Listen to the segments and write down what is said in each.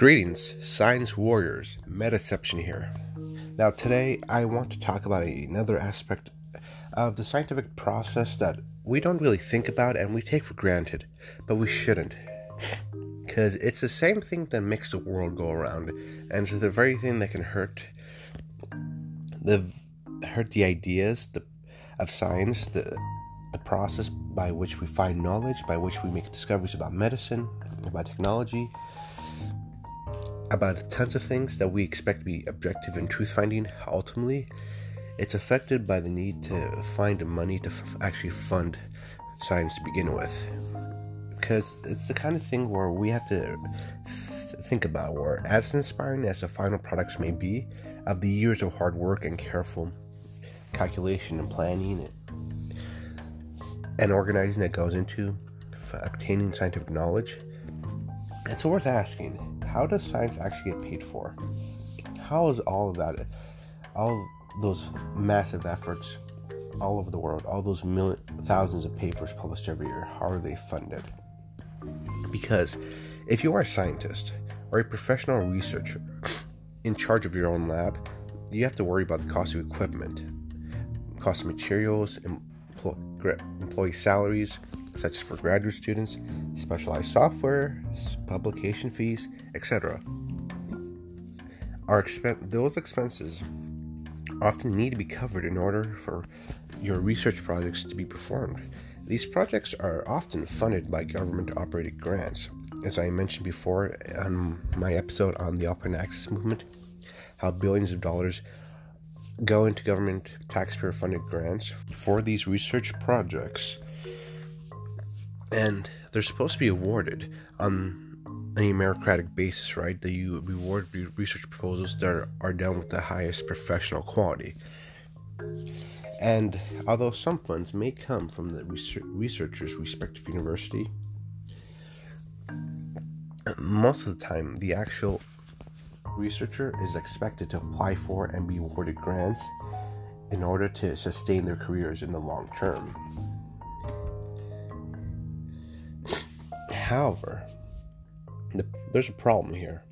Greetings, science warriors. Metaception here. Now, today I want to talk about another aspect of the scientific process that we don't really think about and we take for granted, but we shouldn't. Because it's the same thing that makes the world go around, and it's the very thing that can hurt the hurt the ideas the, of science, the the process by which we find knowledge, by which we make discoveries about medicine, about technology, about tons of things that we expect to be objective and truth finding, ultimately, it's affected by the need to find money to f- actually fund science to begin with. Because it's the kind of thing where we have to th- think about where, as inspiring as the final products may be, of the years of hard work and careful calculation and planning and organizing that goes into obtaining scientific knowledge, it's worth asking how does science actually get paid for? How is all of that, all those massive efforts all over the world, all those thousands of papers published every year, how are they funded? Because if you are a scientist or a professional researcher in charge of your own lab, you have to worry about the cost of equipment, cost of materials, employee salaries, such as for graduate students, specialized software, publication fees, etc. Our expen- those expenses often need to be covered in order for your research projects to be performed. These projects are often funded by government operated grants. As I mentioned before on my episode on the open access movement, how billions of dollars go into government taxpayer funded grants for these research projects and they're supposed to be awarded um, on a meritocratic basis, right? That you reward research proposals that are done with the highest professional quality. And although some funds may come from the researcher's respective university, most of the time the actual researcher is expected to apply for and be awarded grants in order to sustain their careers in the long term. However, the, there's a problem here.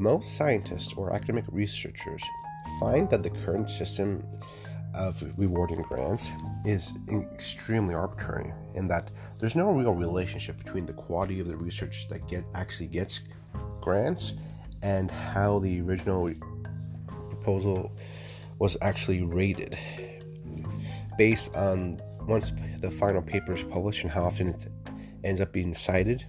Most scientists or academic researchers find that the current system of rewarding grants is extremely arbitrary in that there's no real relationship between the quality of the research that get actually gets grants and how the original proposal was actually rated based on once the final paper is published and how often it's ends up being cited,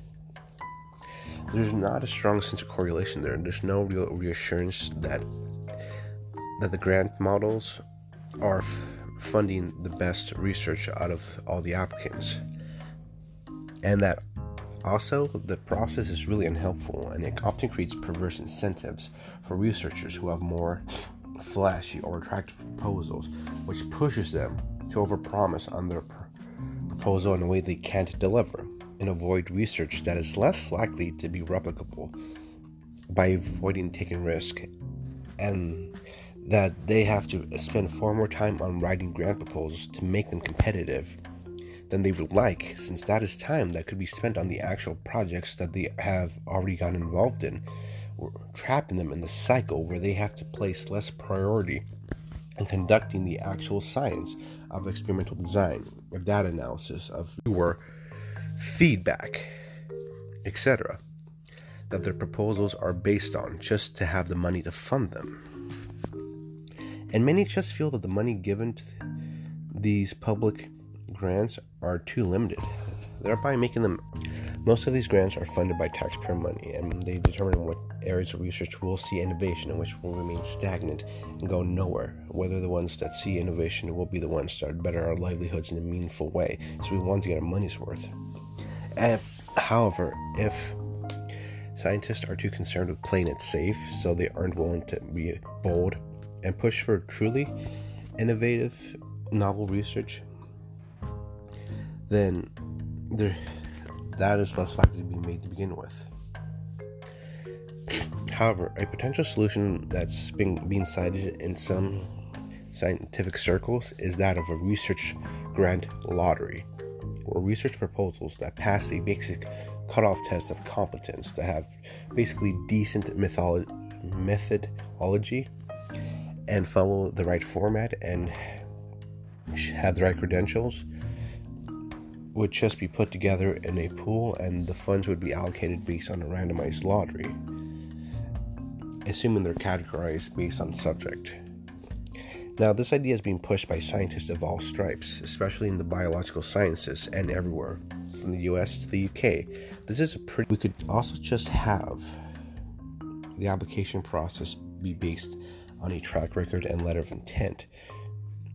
there's not a strong sense of correlation there. There's no real reassurance that that the grant models are f- funding the best research out of all the applicants, and that also the process is really unhelpful and it often creates perverse incentives for researchers who have more flashy or attractive proposals, which pushes them to overpromise on their pr- proposal in a way they can't deliver and avoid research that is less likely to be replicable by avoiding taking risk and that they have to spend far more time on writing grant proposals to make them competitive than they would like since that is time that could be spent on the actual projects that they have already gotten involved in trapping them in the cycle where they have to place less priority in conducting the actual science of experimental design of data analysis of your feedback, etc., that their proposals are based on just to have the money to fund them. And many just feel that the money given to these public grants are too limited, thereby making them. Most of these grants are funded by taxpayer money, and they determine what areas of research will see innovation and which will remain stagnant and go nowhere. Whether the ones that see innovation will be the ones that better our livelihoods in a meaningful way, so we want to get our money's worth. However, if scientists are too concerned with playing it safe, so they aren't willing to be bold and push for truly innovative, novel research, then that is less likely to be made to begin with. However, a potential solution that's been being cited in some scientific circles is that of a research grant lottery or research proposals that pass a basic cutoff test of competence that have basically decent methodology and follow the right format and have the right credentials would just be put together in a pool and the funds would be allocated based on a randomized lottery, assuming they're categorized based on subject. Now, this idea is being pushed by scientists of all stripes, especially in the biological sciences and everywhere, from the US to the UK. This is a pretty. We could also just have the application process be based on a track record and letter of intent,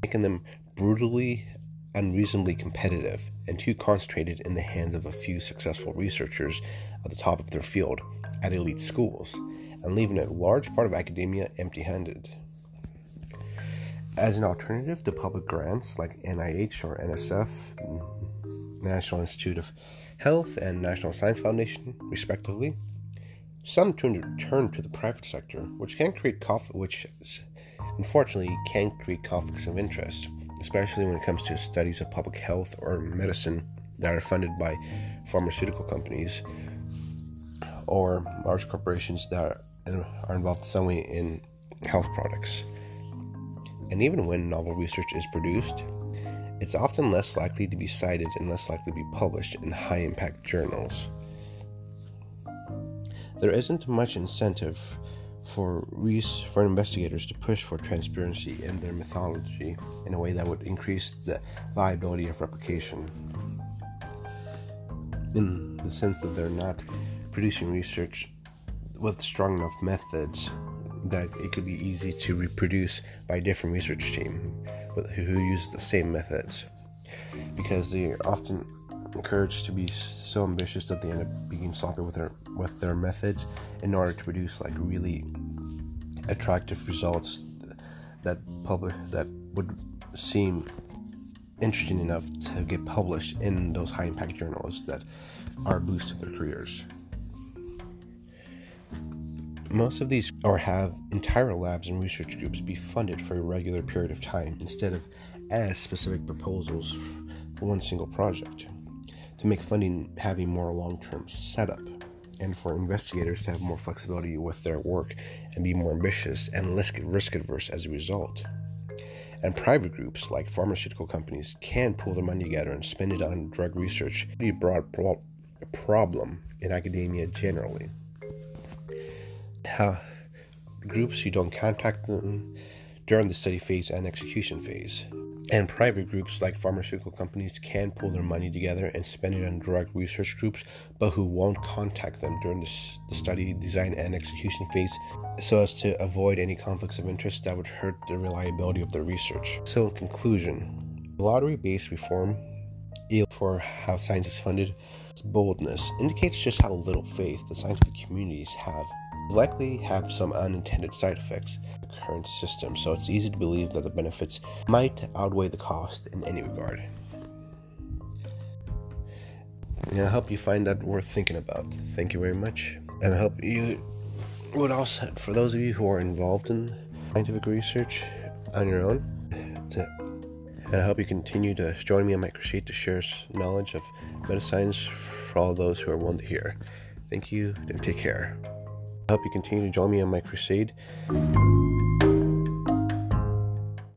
making them brutally unreasonably competitive and too concentrated in the hands of a few successful researchers at the top of their field at elite schools, and leaving a large part of academia empty handed. As an alternative to public grants like NIH or NSF, National Institute of Health, and National Science Foundation, respectively, some turn to, turn to the private sector, which can create conf- which unfortunately can create conflicts of interest especially when it comes to studies of public health or medicine that are funded by pharmaceutical companies or large corporations that are involved in some way in health products. And even when novel research is produced, it's often less likely to be cited and less likely to be published in high impact journals. There isn't much incentive for for investigators to push for transparency in their methodology in a way that would increase the viability of replication. In the sense that they're not producing research with strong enough methods that it could be easy to reproduce by a different research team who use the same methods because they are often encouraged to be so ambitious that they end up being sloppy with their with their methods in order to produce like really attractive results that public that would seem interesting enough to get published in those high impact journals that are a boost to their careers. Most of these or have entire labs and research groups be funded for a regular period of time instead of as specific proposals for one single project to make funding have a more long term setup and for investigators to have more flexibility with their work and be more ambitious and less risk adverse as a result. And private groups like pharmaceutical companies can pull their money together and spend it on drug research. A broad pro- problem in academia generally. How groups you don't contact them during the study phase and execution phase. And private groups like pharmaceutical companies can pull their money together and spend it on drug research groups, but who won't contact them during the study, design, and execution phase so as to avoid any conflicts of interest that would hurt the reliability of their research. So, in conclusion, lottery based reform for how science is funded, boldness indicates just how little faith the scientific communities have likely have some unintended side effects the current system, so it's easy to believe that the benefits might outweigh the cost in any regard. And I hope you find that worth thinking about. Thank you very much. And I hope you would also, for those of you who are involved in scientific research on your own, to, and I hope you continue to join me on my crusade to share knowledge of medicines for all those who are willing to hear. Thank you and take care. I hope you continue to join me on my crusade.